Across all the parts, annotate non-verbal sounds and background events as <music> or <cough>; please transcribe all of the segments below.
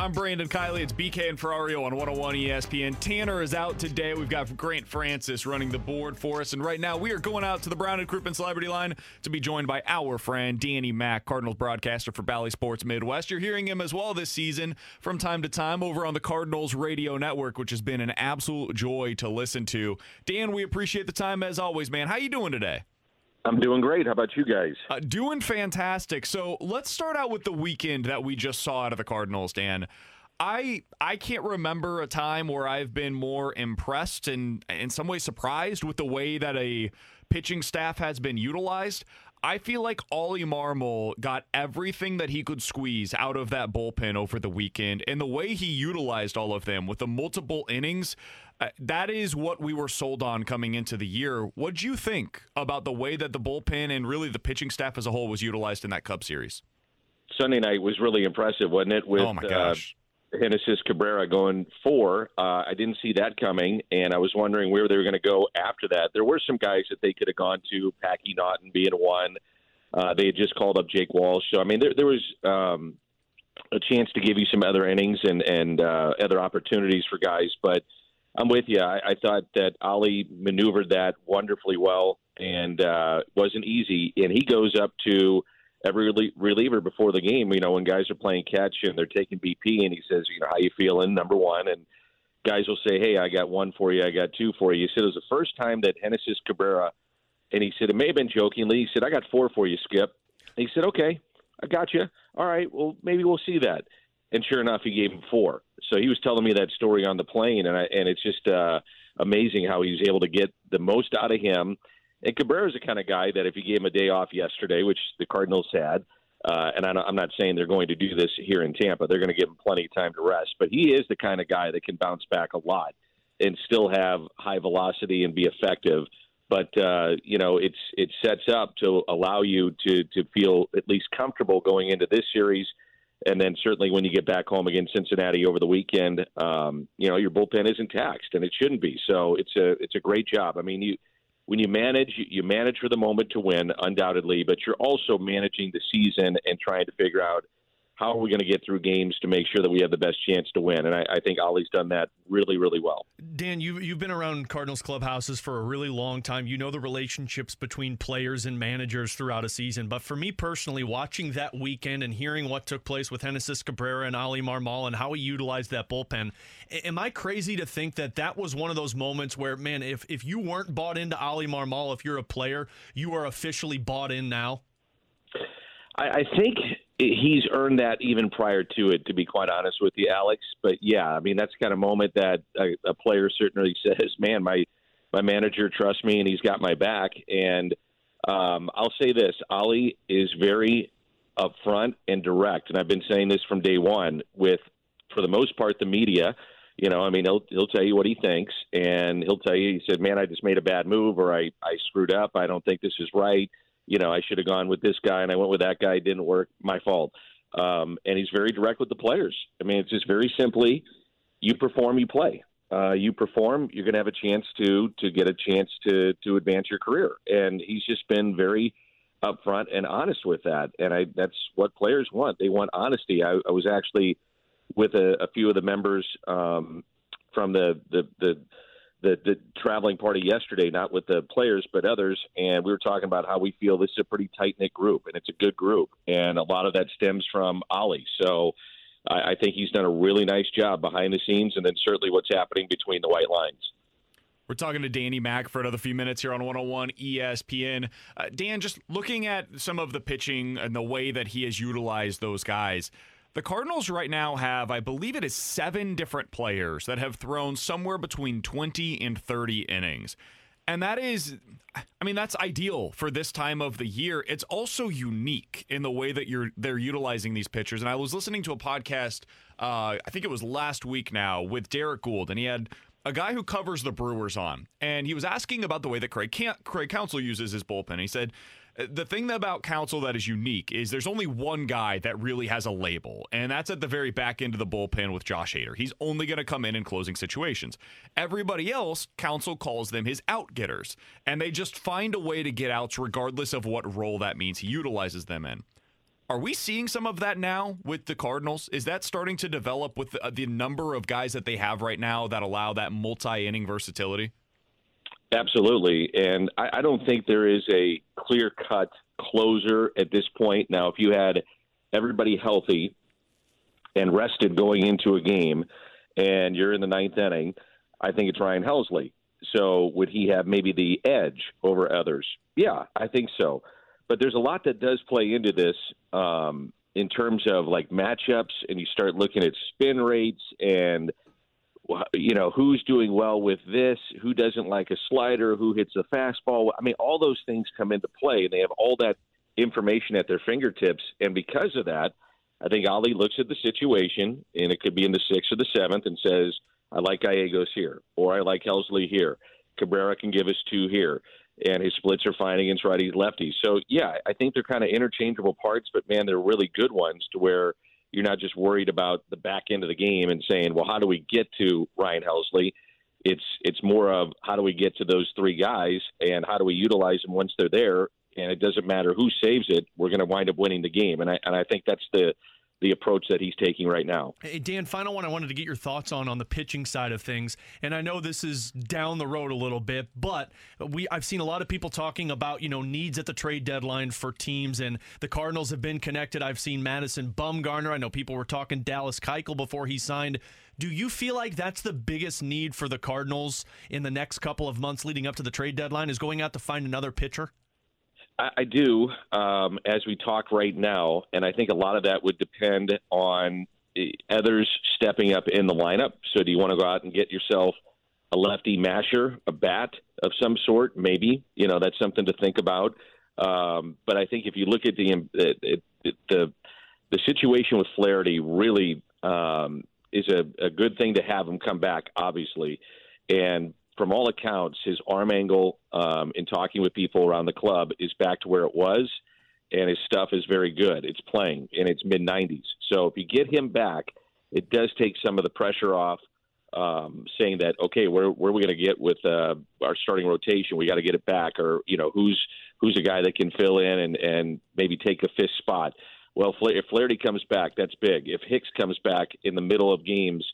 I'm Brandon Kiley. It's BK and Ferrario on 101 ESPN. Tanner is out today. We've got Grant Francis running the board for us. And right now, we are going out to the Brown and Crouppen Celebrity Line to be joined by our friend Danny Mack, Cardinals broadcaster for Bally Sports Midwest. You're hearing him as well this season from time to time over on the Cardinals Radio Network, which has been an absolute joy to listen to. Dan, we appreciate the time as always, man. How you doing today? I'm doing great. How about you guys? Uh, doing fantastic. So let's start out with the weekend that we just saw out of the Cardinals, Dan. I I can't remember a time where I've been more impressed and in some way surprised with the way that a pitching staff has been utilized. I feel like Oli Marmol got everything that he could squeeze out of that bullpen over the weekend, and the way he utilized all of them with the multiple innings, uh, that is what we were sold on coming into the year. What do you think about the way that the bullpen and really the pitching staff as a whole was utilized in that Cup series? Sunday night was really impressive, wasn't it? With oh my gosh. Genesis Cabrera going four. Uh, I didn't see that coming, and I was wondering where they were going to go after that. There were some guys that they could have gone to, Packy Naughton being one. Uh, they had just called up Jake Walsh. So, I mean, there, there was um, a chance to give you some other innings and, and uh, other opportunities for guys, but – I'm with you. I, I thought that Oli maneuvered that wonderfully well and uh, wasn't easy. And he goes up to every reliever before the game. You know, when guys are playing catch and they're taking BP, and he says, "You know, how you feeling?" Number one, and guys will say, "Hey, I got one for you. I got two for you." He said it was the first time that Genesis Cabrera, and he said it may have been jokingly. He said, "I got four for you, Skip." And he said, "Okay, I got you. All right. Well, maybe we'll see that." And sure enough, he gave him four. So he was telling me that story on the plane, and I, and it's just uh, amazing how he was able to get the most out of him. And Cabrera is the kind of guy that if you gave him a day off yesterday, which the Cardinals had, uh, and I'm not saying they're going to do this here in Tampa, they're going to give him plenty of time to rest. But he is the kind of guy that can bounce back a lot and still have high velocity and be effective. But uh, you know, it's it sets up to allow you to to feel at least comfortable going into this series and then certainly when you get back home against Cincinnati over the weekend, um, you know your bullpen isn't taxed, and it shouldn't be. So it's a it's a great job. I mean, you when you manage, you manage for the moment to win, undoubtedly, but you're also managing the season and trying to figure out how are we going to get through games to make sure that we have the best chance to win? And I, I, think Oli's done that really, really well. Dan, you, you've been around Cardinals clubhouses for a really long time. You know the relationships between players and managers throughout a season. But for me personally, watching that weekend and hearing what took place with Genesis Cabrera and Oli Marmol and how he utilized that bullpen, am I crazy to think that that was one of those moments where, man, if, if you weren't bought into Oli Marmol, if you're a player, you are officially bought in now? I, I think he's earned that even prior to it, to be quite honest with you, Alex. But yeah, I mean that's kind of moment that a, a player certainly <laughs> says, "Man, my my manager trusts me and he's got my back." And um, I'll say this: Oli is very upfront and direct, and I've been saying this from day one. With, for the most part, the media. You know, I mean, he'll he'll tell you what he thinks, and he'll tell you, he said, "Man, I just made a bad move, or I I screwed up. I don't think this is right." You know, I should have gone with this guy and I went with that guy. It didn't work. My fault. Um, and he's very direct with the players. I mean, it's just very simply, you perform, you play. Uh, you perform, you're going to have a chance to to get a chance to to advance your career. And he's just been very upfront and honest with that. And I that's what players want. They want honesty. I, I was actually with a, a few of the members um, from the the the the, the traveling party yesterday, not with the players but others, and we were talking about how we feel this is a pretty tight knit group and it's a good group, and a lot of that stems from Oli. So I, I think he's done a really nice job behind the scenes, and then certainly what's happening between the white lines. We're talking to Danny Mack for another few minutes here on 101 ESPN. Uh, Dan, just looking at some of the pitching and the way that he has utilized those guys, the Cardinals right now have, I believe it is seven different players that have thrown somewhere between 20 and 30 innings. And that is, I mean, that's ideal for this time of the year. It's also unique in the way that you're they're utilizing these pitchers. And I was listening to a podcast, uh, I think it was last week now, with Derrick Goold, and he had a guy who covers the Brewers on, and he was asking about the way that Craig Craig Counsell uses his bullpen. He said the thing about Counsell that is unique is there's only one guy that really has a label, and that's at the very back end of the bullpen with Josh Hader. He's only going to come in in closing situations. Everybody else, Counsell calls them his out getters, and they just find a way to get outs regardless of what role that means he utilizes them in. Are we seeing some of that now with the Cardinals? Is that starting to develop with the, uh, the number of guys that they have right now that allow that multi inning versatility? Absolutely. And I, I don't think there is a clear cut closer at this point. Now, if you had everybody healthy and rested going into a game and you're in the ninth inning, I think it's Ryan Helsley. So would he have maybe the edge over others? Yeah, I think so. But there's a lot that does play into this um, in terms of like matchups, and you start looking at spin rates and – you know who's doing well with this, who doesn't like a slider, who hits a fastball. I mean, all those things come into play, and they have all that information at their fingertips. And because of that, I think Oli looks at the situation, and it could be in the sixth or the seventh, and says, "I like Gallegos here, or I like Helsley here. Cabrera can give us two here." And his splits are fine against righties, lefties. So yeah, I think they're kind of interchangeable parts, but man, they're really good ones to where you're not just worried about the back end of the game and saying, well, how do we get to Ryan Helsley? It's it's more of how do we get to those three guys and how do we utilize them once they're there? And it doesn't matter who saves it, we're going to wind up winning the game. And I and I think that's the the approach that he's taking right now. Hey, Dan, final one I wanted to get your thoughts on on the pitching side of things. And I know this is down the road a little bit, but we I've seen a lot of people talking about, you know, needs at the trade deadline for teams and the Cardinals have been connected. I've seen Madison Bumgarner. I know people were talking Dallas Keuchel before he signed. Do you feel like that's the biggest need for the Cardinals in the next couple of months leading up to the trade deadline is going out to find another pitcher? I, I do, um, as we talk right now, and I think a lot of that would depend on others stepping up in the lineup. So, do you want to go out and get yourself a lefty masher, a bat of some sort? Maybe you know that's something to think about. Um, but I think if you look at the the the, the situation with Flaherty, really um, is a, a good thing to have him come back, obviously. And from all accounts, his arm angle um, in talking with people around the club is back to where it was, and his stuff is very good. It's playing in its mid 90s. So if you get him back, it does take some of the pressure off. Um, saying that okay, where where are we going to get with uh, our starting rotation? We got to get it back, or you know, who's who's a guy that can fill in and and maybe take a fifth spot. Well, if Flaherty comes back, that's big. If Hicks comes back in the middle of games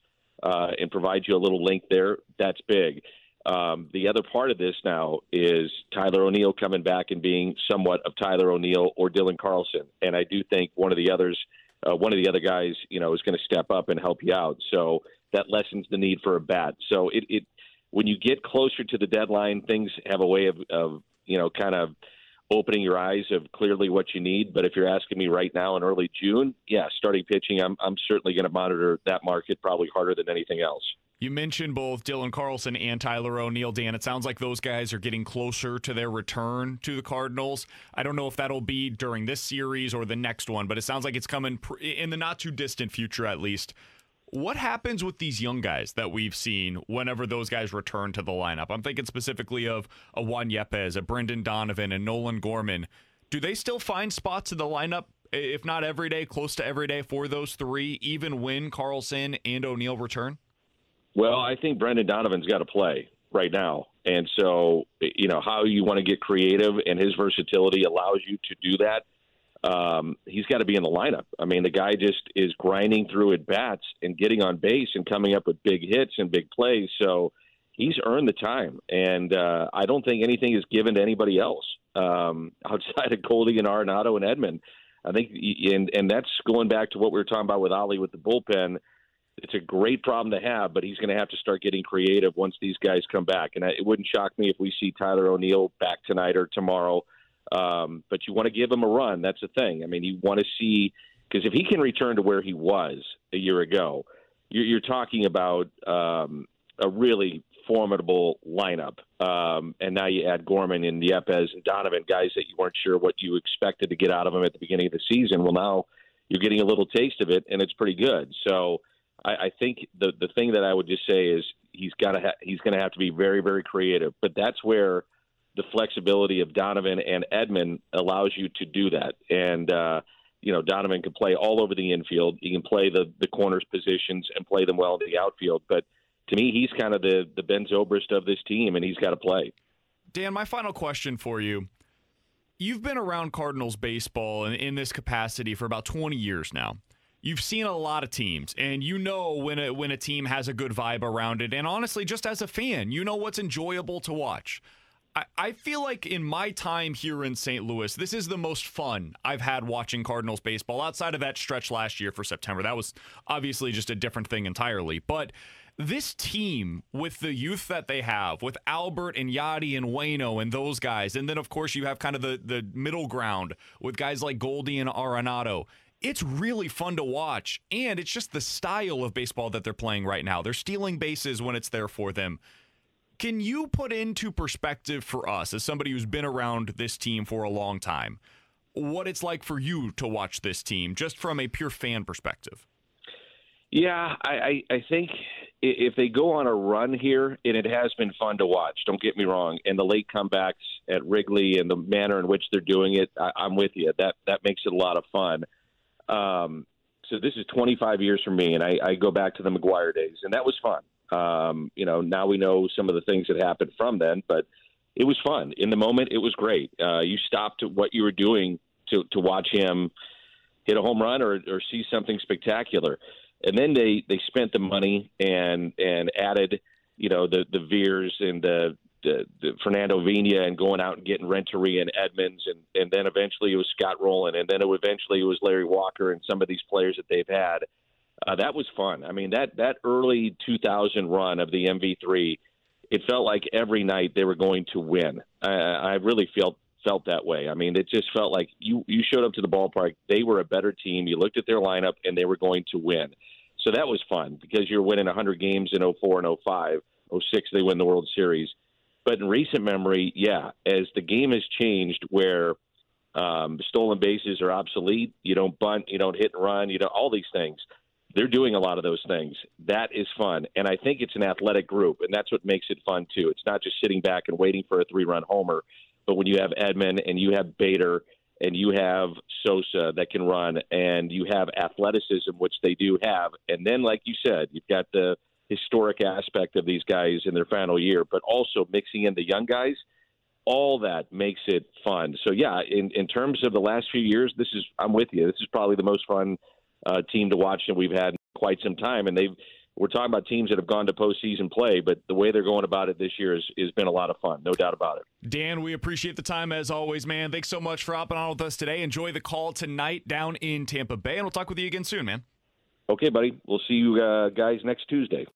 uh, and provides you a little link there, that's big. Um, the other part of this now is Tyler O'Neill coming back and being somewhat of Tyler O'Neill or Dylan Carlson, and I do think one of the others, uh, one of the other guys, you know, is going to step up and help you out. So that lessens the need for a bat. So it, it when you get closer to the deadline, things have a way of, of you know, kind of opening your eyes of clearly what you need. But if you're asking me right now in early June, yeah, starting pitching, I'm I'm certainly going to monitor that market probably harder than anything else. You mentioned both Dylan Carlson and Tyler O'Neill, Dan. It sounds like those guys are getting closer to their return to the Cardinals. I don't know if that'll be during this series or the next one, but it sounds like it's coming in the not too distant future, at least. What happens with these young guys that we've seen whenever those guys return to the lineup? I'm thinking specifically of a Juan Yepes, a Brendan Donovan, and Nolan Gorman. Do they still find spots in the lineup, if not every day, close to every day for those three, even when Carlson and O'Neill return? Well, I think Brendan Donovan's got to play right now. And so, you know, how you want to get creative and his versatility allows you to do that. Um, he's got to be in the lineup. I mean, the guy just is grinding through at bats and getting on base and coming up with big hits and big plays. So he's earned the time. And uh, I don't think anything is given to anybody else um, <laughs> outside of Goldie and Arenado and Edman. I think, and and that's going back to what we were talking about with Oli with the bullpen. It's a great problem to have, but he's going to have to start getting creative once these guys come back. And it wouldn't shock me if we see Tyler O'Neill back tonight or tomorrow. Um, but you want to give him a run. That's the thing. I mean, you want to see because if he can return to where he was a year ago, you're, you're talking about um, a really formidable lineup. Um, and now you add Gorman and Yepes and Donovan, guys that you weren't sure what you expected to get out of them at the beginning of the season. Well, now you're getting a little taste of it, and it's pretty good. So I, I think the the thing that I would just say is he's got to ha- he's going to have to be very very creative. But that's where the flexibility of Donovan and Edman allows you to do that. And uh, you know, Donovan can play all over the infield. He can play the the corners positions and play them well in the outfield. But to me, he's kind of the the Ben Zobrist of this team, and he's got to play. Dan, my final question for you. You've been around Cardinals baseball in, in this capacity for about 20 years now. You've seen a lot of teams, and you know when a, when a team has a good vibe around it. And honestly, just as a fan, you know what's enjoyable to watch. I, feel like in my time here in St. Louis, this is the most fun I've had watching Cardinals baseball outside of that stretch last year for September. That was obviously just a different thing entirely. But this team with the youth that they have, with Albert and Yadi and Waino and those guys, and then of course you have kind of the the middle ground with guys like Goldie and Arenado. It's really fun to watch, and it's just the style of baseball that they're playing right now. They're stealing bases when it's there for them. Can you put into perspective for us, as somebody who's been around this team for a long time, what it's like for you to watch this team, just from a pure fan perspective? Yeah, I, I, I think if they go on a run here, and it has been fun to watch. Don't get me wrong, and the late comebacks at Wrigley and the manner in which they're doing it, I, I'm with you. That that makes it a lot of fun. Um, so this is 25 years for me, and I, I go back to the McGwire days, and that was fun. Um, you know, now we know some of the things that happened from then, but it was fun in the moment. It was great. Uh, you stopped what you were doing to to watch him hit a home run or, or see something spectacular and then they they spent the money and and added you know the the Veers and the, Fernando Vina and going out and getting Renteria and Edmonds and and then eventually it was Scott Rolen and then it eventually it was Larry Walker and some of these players that they've had. Uh, that was fun. I mean that that early 2000 run of the MV3, it felt like every night they were going to win. I, I really felt felt that way. I mean, it just felt like you you showed up to the ballpark. They were a better team. You looked at their lineup, and they were going to win. So that was fun because you're winning 100 games in 04 and 05. 06, they win the World Series. But in recent memory, yeah, as the game has changed, where um, stolen bases are obsolete, you don't bunt, you don't hit and run, you know all these things. They're doing a lot of those things. That is fun, and I think it's an athletic group, and that's what makes it fun too. It's not just sitting back and waiting for a three-run homer, but when you have Edman and you have Bader and you have Sosa that can run, and you have athleticism, which they do have, and then, like you said, you've got the historic aspect of these guys in their final year, but also mixing in the young guys. All that makes it fun. So yeah, in in terms of the last few years, this is I'm with you. This is probably the most fun uh, team to watch that we've had in quite some time, and they've we're talking about teams that have gone to postseason play, but the way they're going about it this year has, has been a lot of fun, no doubt about it. Dan, we appreciate the time as always, man. Thanks so much for hopping on with us today. Enjoy the call tonight down in Tampa Bay, and we'll talk with you again soon, man. Okay, buddy. We'll see you uh, guys next Tuesday.